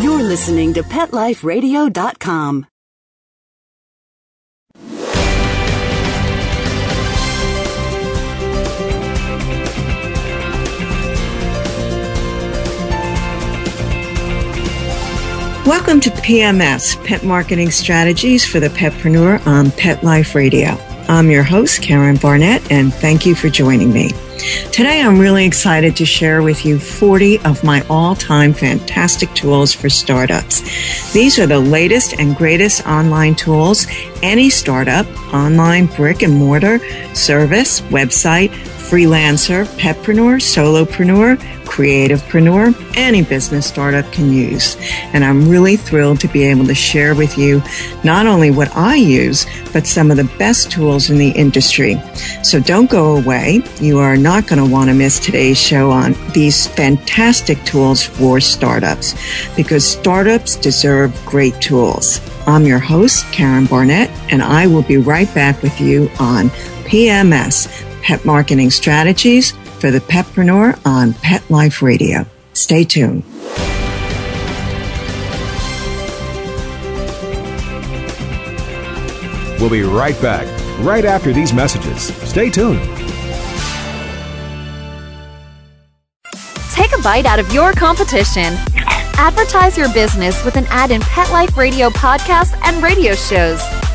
You're listening to PetLifeRadio.com. Welcome to PMS, Pet Marketing Strategies for the Petpreneur on Pet Life Radio. I'm your host, Karen Barnett, and thank you for joining me. Today, I'm really excited to share with you 40 of my all time fantastic tools for startups. These are the latest and greatest online tools any startup, online brick and mortar, service, website, freelancer, petpreneur, solopreneur, creativepreneur, any business startup can use. And I'm really thrilled to be able to share with you not only what I use, but some of the best tools in the industry. So don't go away. You are not going to want to miss today's show on these fantastic tools for startups because startups deserve great tools. I'm your host, Karen Barnett, and I will be right back with you on PMS, Pet Marketing Strategies for the Petpreneur on Pet Life Radio. Stay tuned. We'll be right back, right after these messages. Stay tuned. Take a bite out of your competition. Advertise your business with an ad in Pet Life Radio podcasts and radio shows.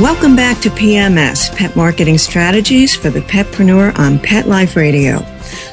Welcome back to PMS, Pet Marketing Strategies for the Petpreneur on Pet Life Radio.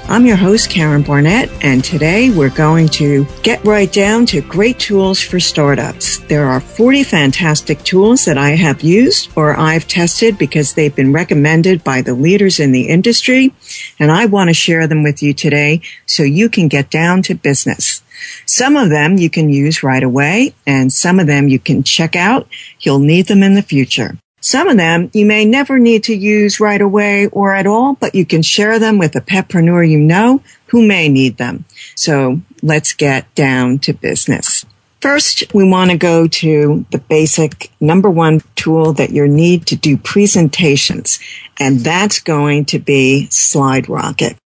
I'm your host, Karen Barnett, and today we're going to get right down to great tools for startups. There are 40 fantastic tools that I have used or I've tested because they've been recommended by the leaders in the industry, and I want to share them with you today so you can get down to business. Some of them you can use right away, and some of them you can check out. You'll need them in the future. Some of them you may never need to use right away or at all, but you can share them with a petpreneur you know who may need them. So let's get down to business. First, we want to go to the basic number one tool that you need to do presentations, and that's going to be Slide Rocket.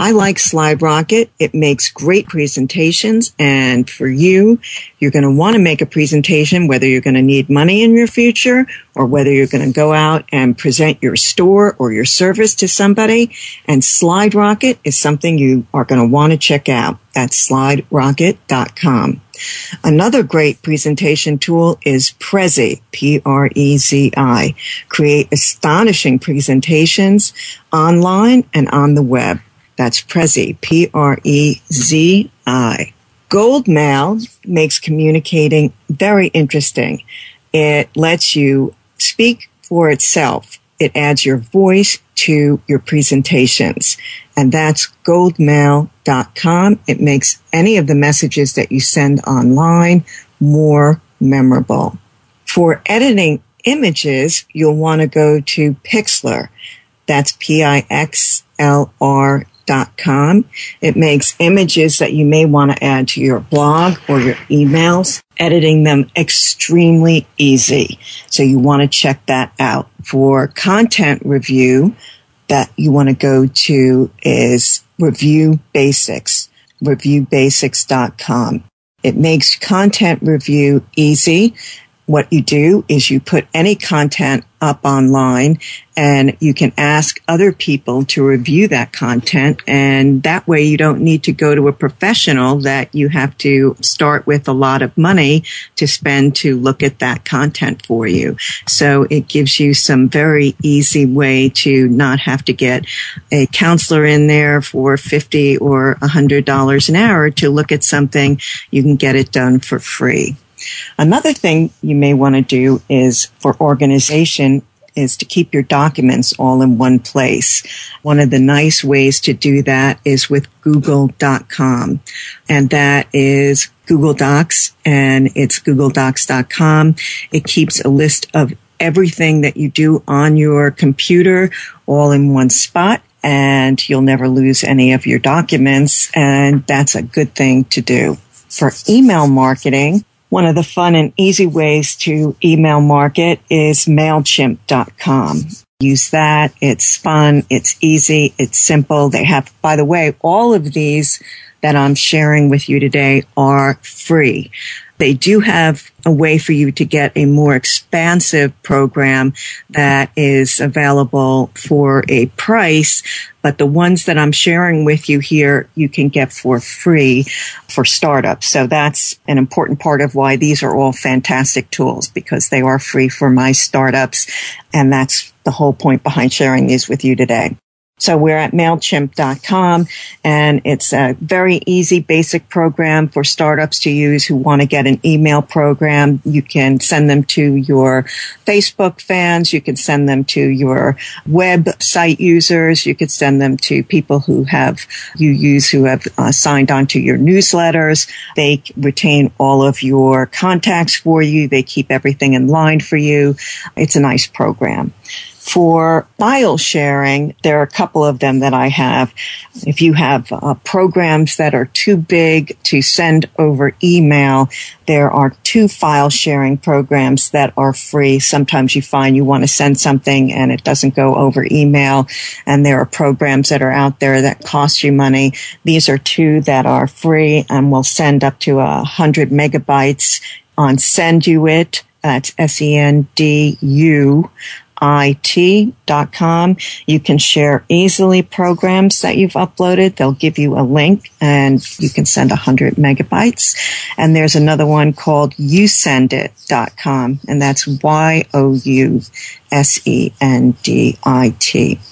I like Slide Rocket. It makes great presentations. And for you, you're going to want to make a presentation, whether you're going to need money in your future or whether you're going to go out and present your store or your service to somebody. And Slide Rocket is something you are going to want to check out at sliderocket.com. Another great presentation tool is Prezi, P-R-E-Z-I. Create astonishing presentations online and on the web. That's Prezi, P-R-E-Z-I. Gold Mail makes communicating very interesting. It lets you speak for itself. It adds your voice to your presentations. And that's goldmail.com. It makes any of the messages that you send online more memorable. For editing images, you'll want to go to Pixlr. That's P-I-X-L-R com. It makes images that you may want to add to your blog or your emails, editing them extremely easy. So you want to check that out. For content review that you want to go to is Review Basics, reviewbasics.com. It makes content review easy. What you do is you put any content up online and you can ask other people to review that content. And that way you don't need to go to a professional that you have to start with a lot of money to spend to look at that content for you. So it gives you some very easy way to not have to get a counselor in there for 50 or $100 an hour to look at something. You can get it done for free. Another thing you may want to do is for organization is to keep your documents all in one place. One of the nice ways to do that is with google.com and that is Google Docs and it's googledocs.com. It keeps a list of everything that you do on your computer all in one spot and you'll never lose any of your documents and that's a good thing to do. For email marketing, one of the fun and easy ways to email market is MailChimp.com. Use that. It's fun. It's easy. It's simple. They have, by the way, all of these that I'm sharing with you today are free. They do have a way for you to get a more expansive program that is available for a price. But the ones that I'm sharing with you here, you can get for free for startups. So that's an important part of why these are all fantastic tools because they are free for my startups. And that's the whole point behind sharing these with you today. So we're at MailChimp.com and it's a very easy basic program for startups to use who want to get an email program. You can send them to your Facebook fans. You can send them to your website users. You could send them to people who have you use who have uh, signed on to your newsletters. They retain all of your contacts for you. They keep everything in line for you. It's a nice program. For file sharing, there are a couple of them that I have. If you have uh, programs that are too big to send over email, there are two file sharing programs that are free. Sometimes you find you want to send something and it doesn't go over email. And there are programs that are out there that cost you money. These are two that are free and will send up to a hundred megabytes on Senduit. That's S-E-N-D-U it.com. You can share easily programs that you've uploaded. They'll give you a link and you can send 100 megabytes. And there's another one called yousendit.com and that's Y-O-U-S-E-N-D-I-T.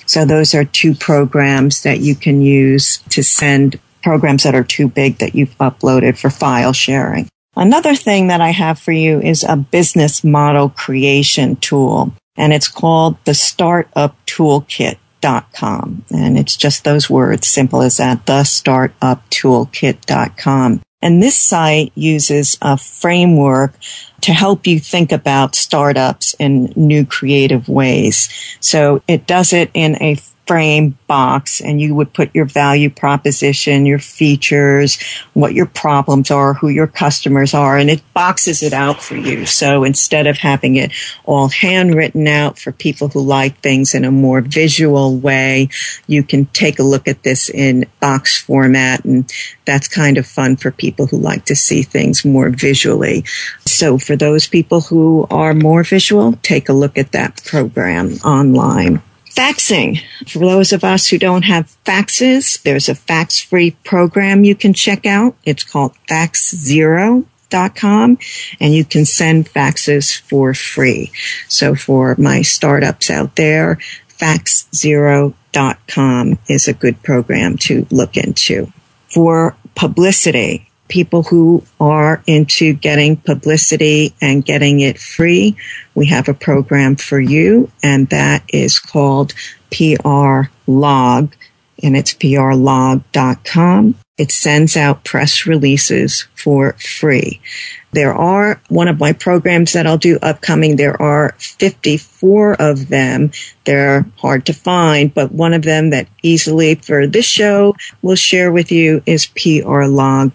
So those are two programs that you can use to send programs that are too big that you've uploaded for file sharing. Another thing that I have for you is a business model creation tool and it's called the Startup Toolkit. Dot com. And it's just those words, simple as that, the startuptoolkit.com. And this site uses a framework to help you think about startups in new creative ways. So it does it in a frame box and you would put your value proposition, your features, what your problems are, who your customers are, and it boxes it out for you. So instead of having it all handwritten out for people who like things in a more visual way, you can take a look at this in box format and that's kind of fun for people who like to see things more visually. So for those people who are more visual, take a look at that program online. Faxing. For those of us who don't have faxes, there's a fax free program you can check out. It's called faxzero.com and you can send faxes for free. So for my startups out there, faxzero.com is a good program to look into. For publicity, people who are into getting publicity and getting it free, we have a program for you, and that is called PR Log, and it's prlog.com. It sends out press releases for free. There are one of my programs that I'll do upcoming. There are 54 of them. They're hard to find, but one of them that easily for this show we'll share with you is prlog.com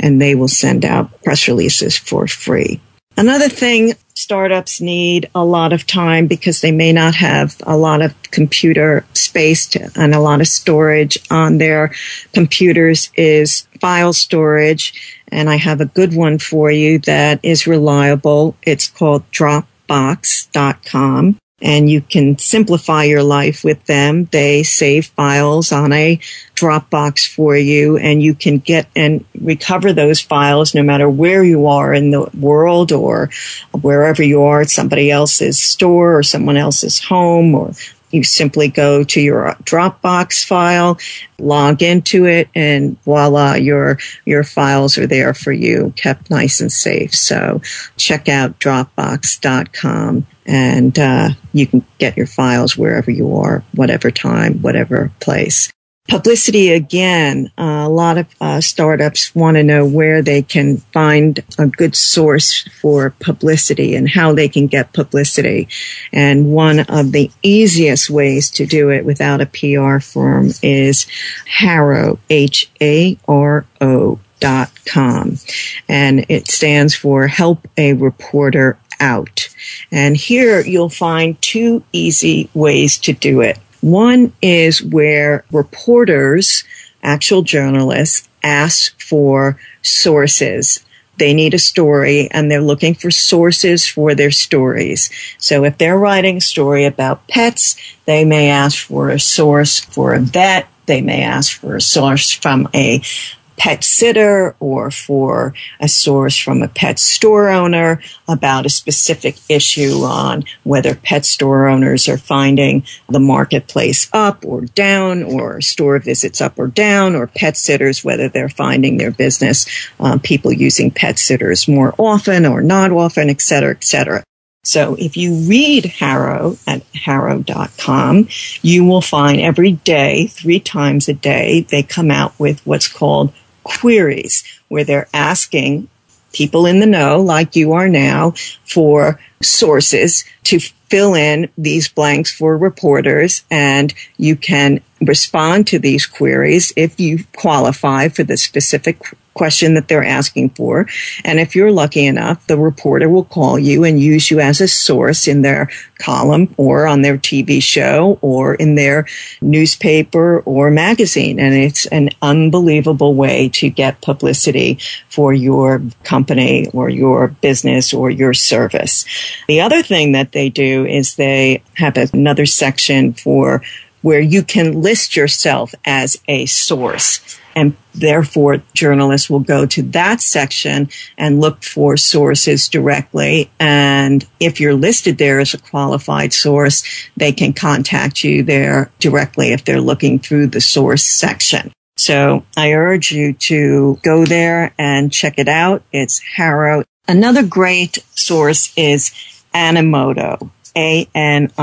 and they will send out press releases for free. Another thing startups need a lot of time because they may not have a lot of computer space to, and a lot of storage on their computers is file storage. And I have a good one for you that is reliable. It's called Dropbox.com and you can simplify your life with them. They save files on a Dropbox for you and you can get and recover those files no matter where you are in the world or wherever you are at somebody else's store or someone else's home or you simply go to your Dropbox file, log into it, and voila, your your files are there for you, kept nice and safe. So check out Dropbox.com, and uh, you can get your files wherever you are, whatever time, whatever place publicity again. Uh, a lot of uh, startups want to know where they can find a good source for publicity and how they can get publicity. And one of the easiest ways to do it without a PR firm is Haro, H-A-R-O dot com. And it stands for Help a Reporter Out. And here you'll find two easy ways to do it. One is where reporters, actual journalists, ask for sources. They need a story and they're looking for sources for their stories. So if they're writing a story about pets, they may ask for a source for a vet. They may ask for a source from a pet sitter or for a source from a pet store owner about a specific issue on whether pet store owners are finding the marketplace up or down or store visits up or down or pet sitters, whether they're finding their business, um, people using pet sitters more often or not often, et cetera, et cetera. So if you read Haro at haro.com, you will find every day, three times a day, they come out with what's called queries where they're asking people in the know, like you are now, for sources to fill in these blanks for reporters and you can respond to these queries if you qualify for the specific question that they're asking for. And if you're lucky enough, the reporter will call you and use you as a source in their column or on their TV show or in their newspaper or magazine. And it's an unbelievable way to get publicity for your company or your business or your service. The other thing that they do is they have another section for where you can list yourself as a source. And therefore, journalists will go to that section and look for sources directly. And if you're listed there as a qualified source, they can contact you there directly if they're looking through the source section. So I urge you to go there and check it out. It's Haro. Another great source is Animoto. A-N-I-M-O-T-O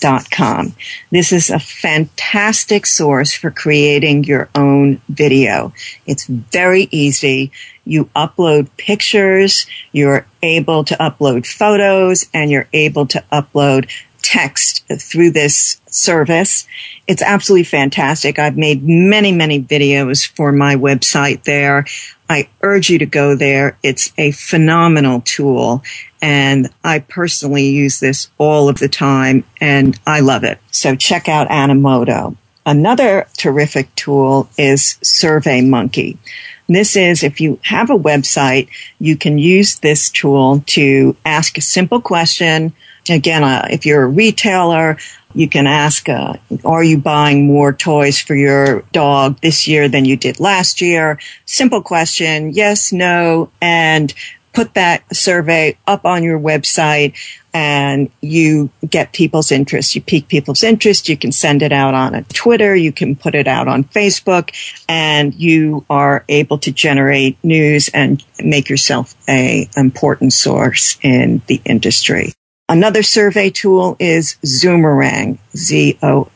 dot com. This is a fantastic source for creating your own video. It's very easy. You upload pictures, you're able to upload photos, and you're able to upload text through this service. It's absolutely fantastic. I've made many, many videos for my website there. I urge you to go there. It's a phenomenal tool and I personally use this all of the time and I love it. So check out Animoto. Another terrific tool is SurveyMonkey. This is if you have a website, you can use this tool to ask a simple question. Again, uh, if you're a retailer, you can ask, uh, are you buying more toys for your dog this year than you did last year? Simple question. Yes, no. And put that survey up on your website and you get people's interest. You pique people's interest. You can send it out on Twitter. You can put it out on Facebook and you are able to generate news and make yourself a important source in the industry. Another survey tool is Zoomerang, Z-O-O-M-E-R-A-N-G.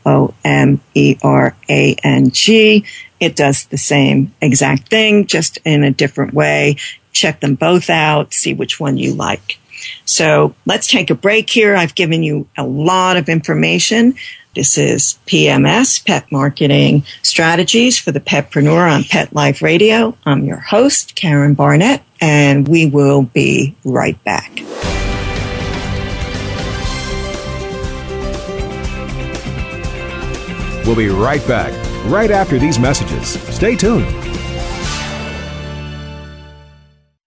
It does the same exact thing, just in a different way check them both out, see which one you like. So let's take a break here. I've given you a lot of information. This is PMS, Pet Marketing Strategies for the Petpreneur on Pet Life Radio. I'm your host, Karen Barnett, and we will be right back. We'll be right back, right after these messages. Stay tuned.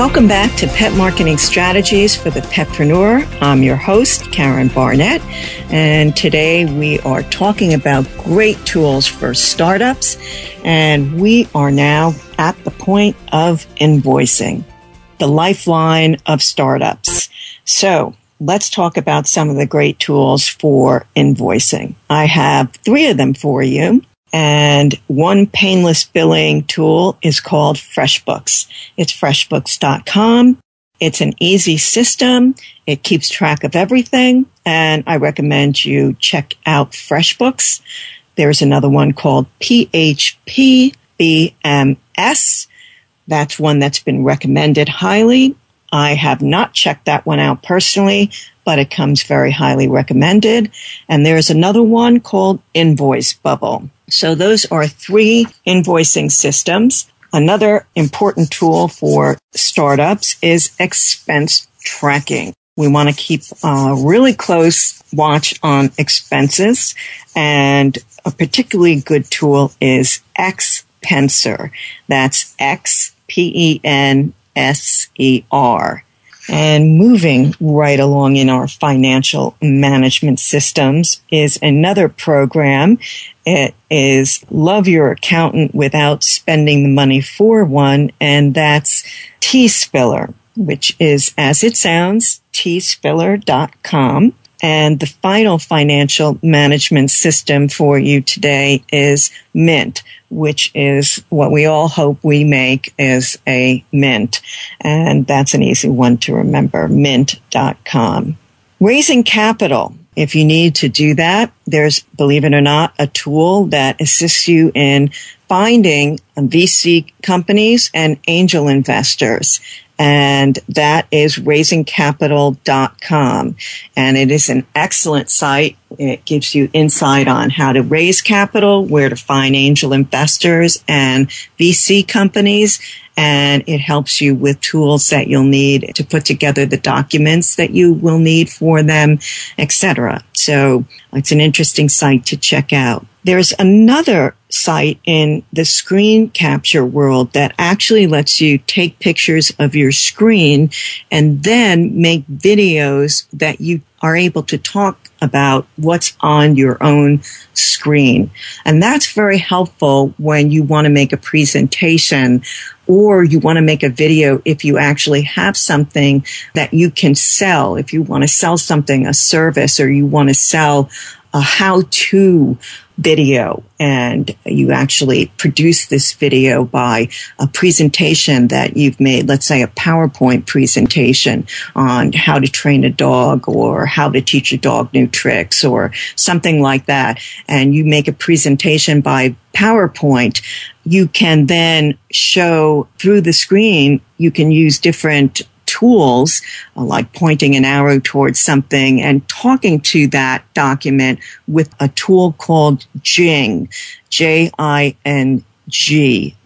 Welcome back to Pet Marketing Strategies for the Petpreneur. I'm your host, Karen Barnett, and today we are talking about great tools for startups, and we are now at the point of invoicing, the lifeline of startups. So let's talk about some of the great tools for invoicing. I have three of them for you. And one painless billing tool is called FreshBooks. It's freshbooks.com. It's an easy system. It keeps track of everything. And I recommend you check out FreshBooks. There's another one called PHPBMS. That's one that's been recommended highly. I have not checked that one out personally, but it comes very highly recommended. And there's another one called Invoice Bubble. So those are three invoicing systems. Another important tool for startups is expense tracking. We want to keep a really close watch on expenses and a particularly good tool is Xpenser. That's X P E N S E R. And moving right along in our financial management systems is another program. It is Love Your Accountant Without Spending the Money for One, and that's T-Spiller, which is, as it sounds, tspiller.com. And the final financial management system for you today is Mint, which is what we all hope we make is a Mint. And that's an easy one to remember, mint.com. Raising capital. If you need to do that, there's, believe it or not, a tool that assists you in finding VC companies and angel investors and that is raisingcapital.com. And it is an excellent site. It gives you insight on how to raise capital, where to find angel investors and VC companies. And it helps you with tools that you'll need to put together the documents that you will need for them, etc. So it's an interesting site to check out. There's another site in the screen capture world that actually lets you take pictures of your screen and then make videos that you are able to talk about what's on your own screen. And that's very helpful when you want to make a presentation or you want to make a video if you actually have something that you can sell. If you want to sell something, a service, or you want to sell a how to video and you actually produce this video by a presentation that you've made, let's say a PowerPoint presentation on how to train a dog or how to teach a dog new tricks or something like that. And you make a presentation by PowerPoint, you can then show through the screen, you can use different tools uh, like pointing an arrow towards something and talking to that document with a tool called Jing, J-I-N-G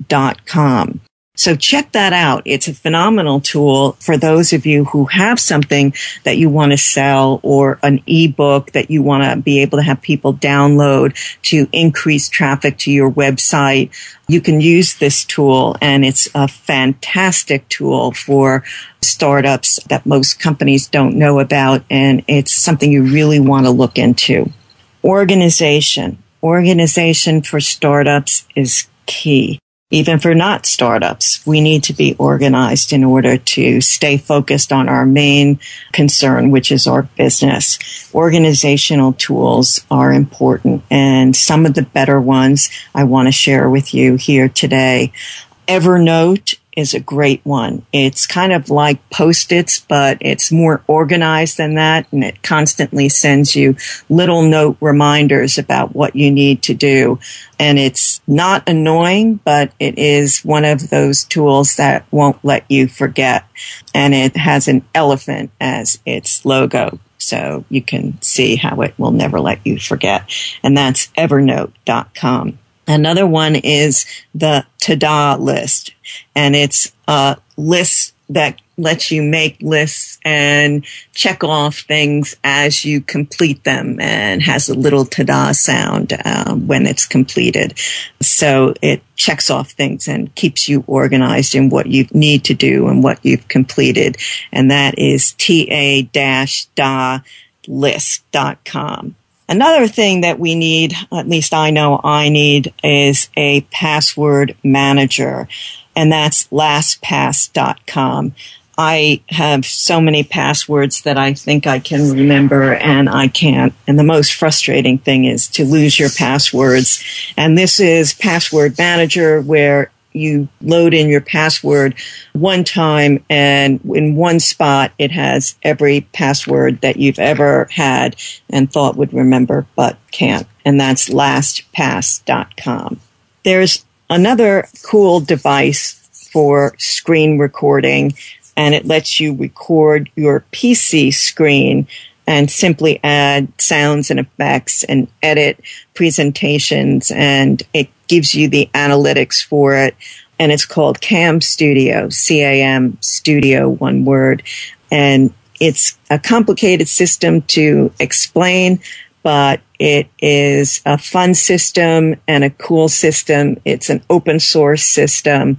dot com. So check that out. It's a phenomenal tool for those of you who have something that you want to sell or an ebook that you want to be able to have people download to increase traffic to your website. You can use this tool and it's a fantastic tool for startups that most companies don't know about. And it's something you really want to look into. Organization organization for startups is key. Even for not startups, we need to be organized in order to stay focused on our main concern, which is our business. Organizational tools are important and some of the better ones I want to share with you here today. Evernote is a great one. It's kind of like post-its, but it's more organized than that. And it constantly sends you little note reminders about what you need to do. And it's not annoying, but it is one of those tools that won't let you forget. And it has an elephant as its logo. So you can see how it will never let you forget. And that's evernote.com. Another one is the Tada list, and it's a list that lets you make lists and check off things as you complete them and has a little tada sound um, when it's completed. So it checks off things and keeps you organized in what you need to do and what you've completed. And that is ta-da list.com. Another thing that we need, at least I know I need, is a password manager, and that's lastpass.com. I have so many passwords that I think I can remember and I can't. And the most frustrating thing is to lose your passwords. And this is Password Manager where you load in your password one time and in one spot it has every password that you've ever had and thought would remember but can't. And that's lastpass.com. There's another cool device for screen recording and it lets you record your PC screen and simply add sounds and effects and edit presentations and it gives you the analytics for it. And it's called Cam Studio, C-A-M Studio, one word. And it's a complicated system to explain, but it is a fun system and a cool system. It's an open source system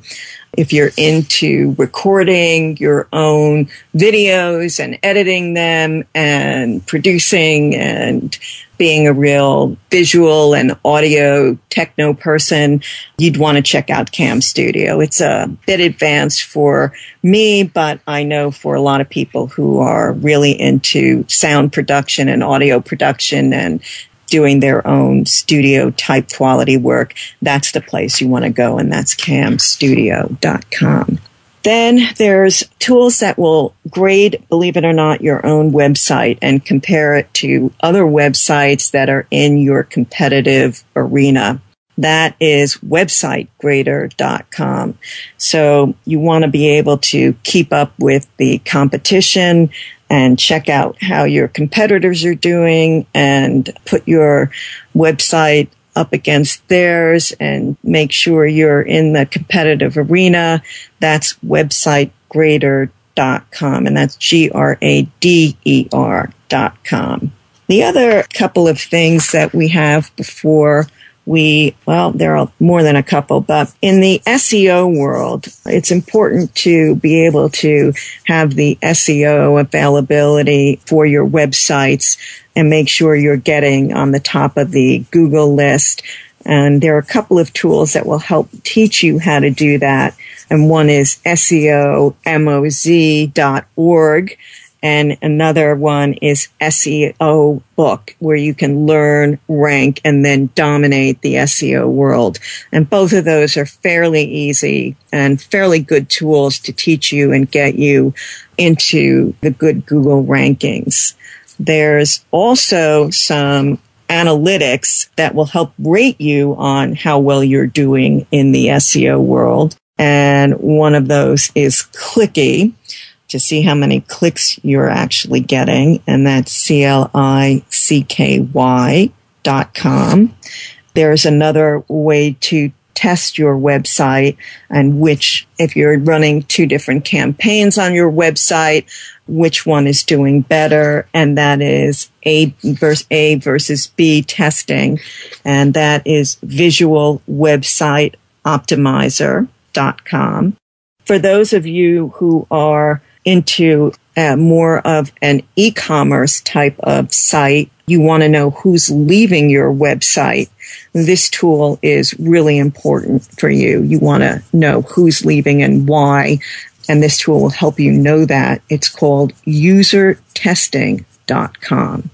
if you're into recording your own videos and editing them and producing and being a real visual and audio techno person, you'd want to check out Cam Studio. It's a bit advanced for me, but I know for a lot of people who are really into sound production and audio production and doing their own studio type quality work, that's the place you want to go, and that's camstudio.com. Then there's tools that will grade, believe it or not, your own website and compare it to other websites that are in your competitive arena. That is websitegrader.com. So you want to be able to keep up with the competition and check out how your competitors are doing and put your website up against theirs and make sure you're in the competitive arena. That's websitegrader.com and that's G R A D E R.com. The other couple of things that we have before we, well, there are more than a couple, but in the SEO world, it's important to be able to have the SEO availability for your websites and make sure you're getting on the top of the Google list. And there are a couple of tools that will help teach you how to do that. And one is SEOmoz.org and another one is SEO book where you can learn, rank, and then dominate the SEO world. And both of those are fairly easy and fairly good tools to teach you and get you into the good Google rankings. There's also some analytics that will help rate you on how well you're doing in the SEO world. And one of those is Clicky to see how many clicks you're actually getting, and that's C-L-I-C-K-Y dot com. There's another way to test your website and which, if you're running two different campaigns on your website, which one is doing better. And that is A versus A versus B testing. And that is visual website optimizer.com. For those of you who are into uh, more of an e-commerce type of site, you want to know who's leaving your website. This tool is really important for you. You want to know who's leaving and why. And this tool will help you know that. It's called usertesting.com.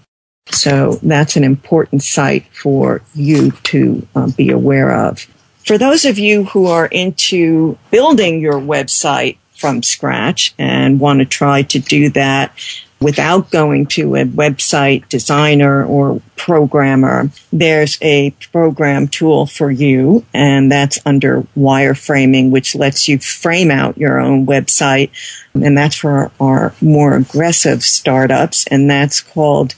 So that's an important site for you to uh, be aware of. For those of you who are into building your website from scratch and want to try to do that without going to a website designer or programmer, there's a program tool for you, and that's under wireframing, which lets you frame out your own website. And that's for our more aggressive startups, and that's called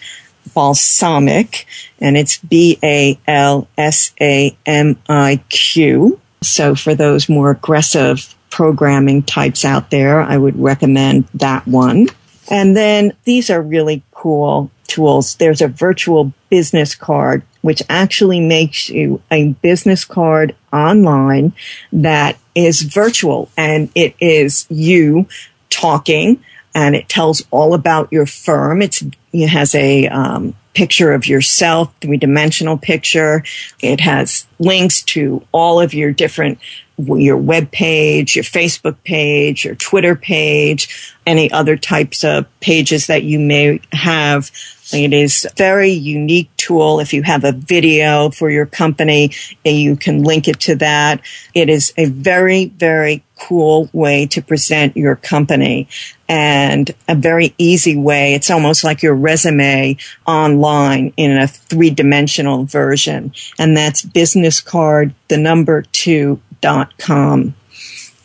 Balsamiq, and it's B A L S A M I Q. So for those more aggressive programming types out there, I would recommend that one. And then these are really cool tools. There's a virtual business card, which actually makes you a business card online that is virtual and it is you talking and it tells all about your firm. It's, it has a um, picture of yourself, three dimensional picture. It has links to all of your different your web page, your Facebook page, your Twitter page, any other types of pages that you may have. It is a very unique tool. If you have a video for your company, you can link it to that. It is a very, very cool way to present your company and a very easy way. It's almost like your resume online in a three dimensional version. And that's business card, the number two com.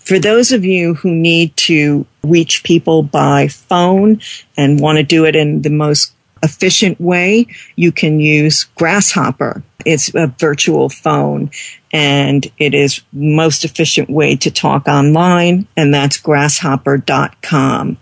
For those of you who need to reach people by phone and want to do it in the most efficient way, you can use Grasshopper. It's a virtual phone and it is most efficient way to talk online and that's grasshopper.com.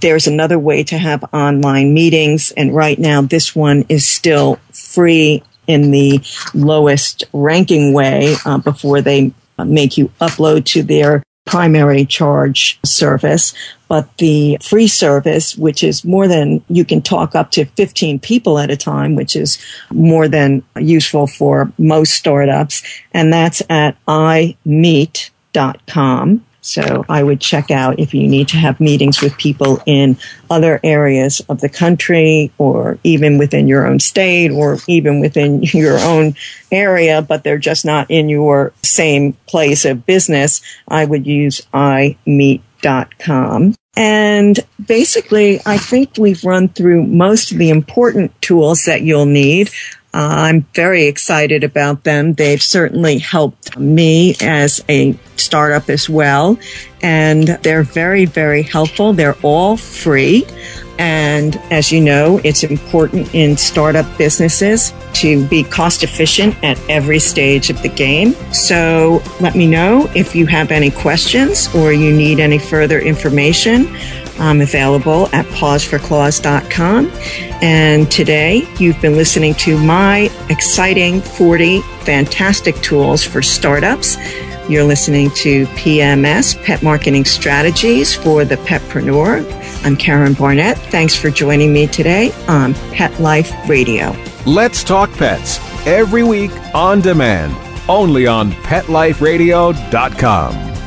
There's another way to have online meetings and right now this one is still free in the lowest ranking way uh, before they Uh, make you upload to their primary charge service, but the free service, which is more than you can talk up to 15 people at a time, which is more than useful for most startups. And that's at imeet.com. So I would check out if you need to have meetings with people in other areas of the country or even within your own state or even within your own area, but they're just not in your same place of business. I would use imeet.com. And basically, I think we've run through most of the important tools that you'll need. Uh, I'm very excited about them. They've certainly helped me as a startup as well. And they're very, very helpful. They're all free. And as you know, it's important in startup businesses to be cost efficient at every stage of the game. So let me know if you have any questions or you need any further information. I'm available at pauseforclause.com. And today you've been listening to my exciting 40 fantastic tools for startups. You're listening to PMS, Pet Marketing Strategies for the Petpreneur. I'm Karen Barnett. Thanks for joining me today on Pet Life Radio. Let's talk pets every week on demand, only on PetLifeRadio.com.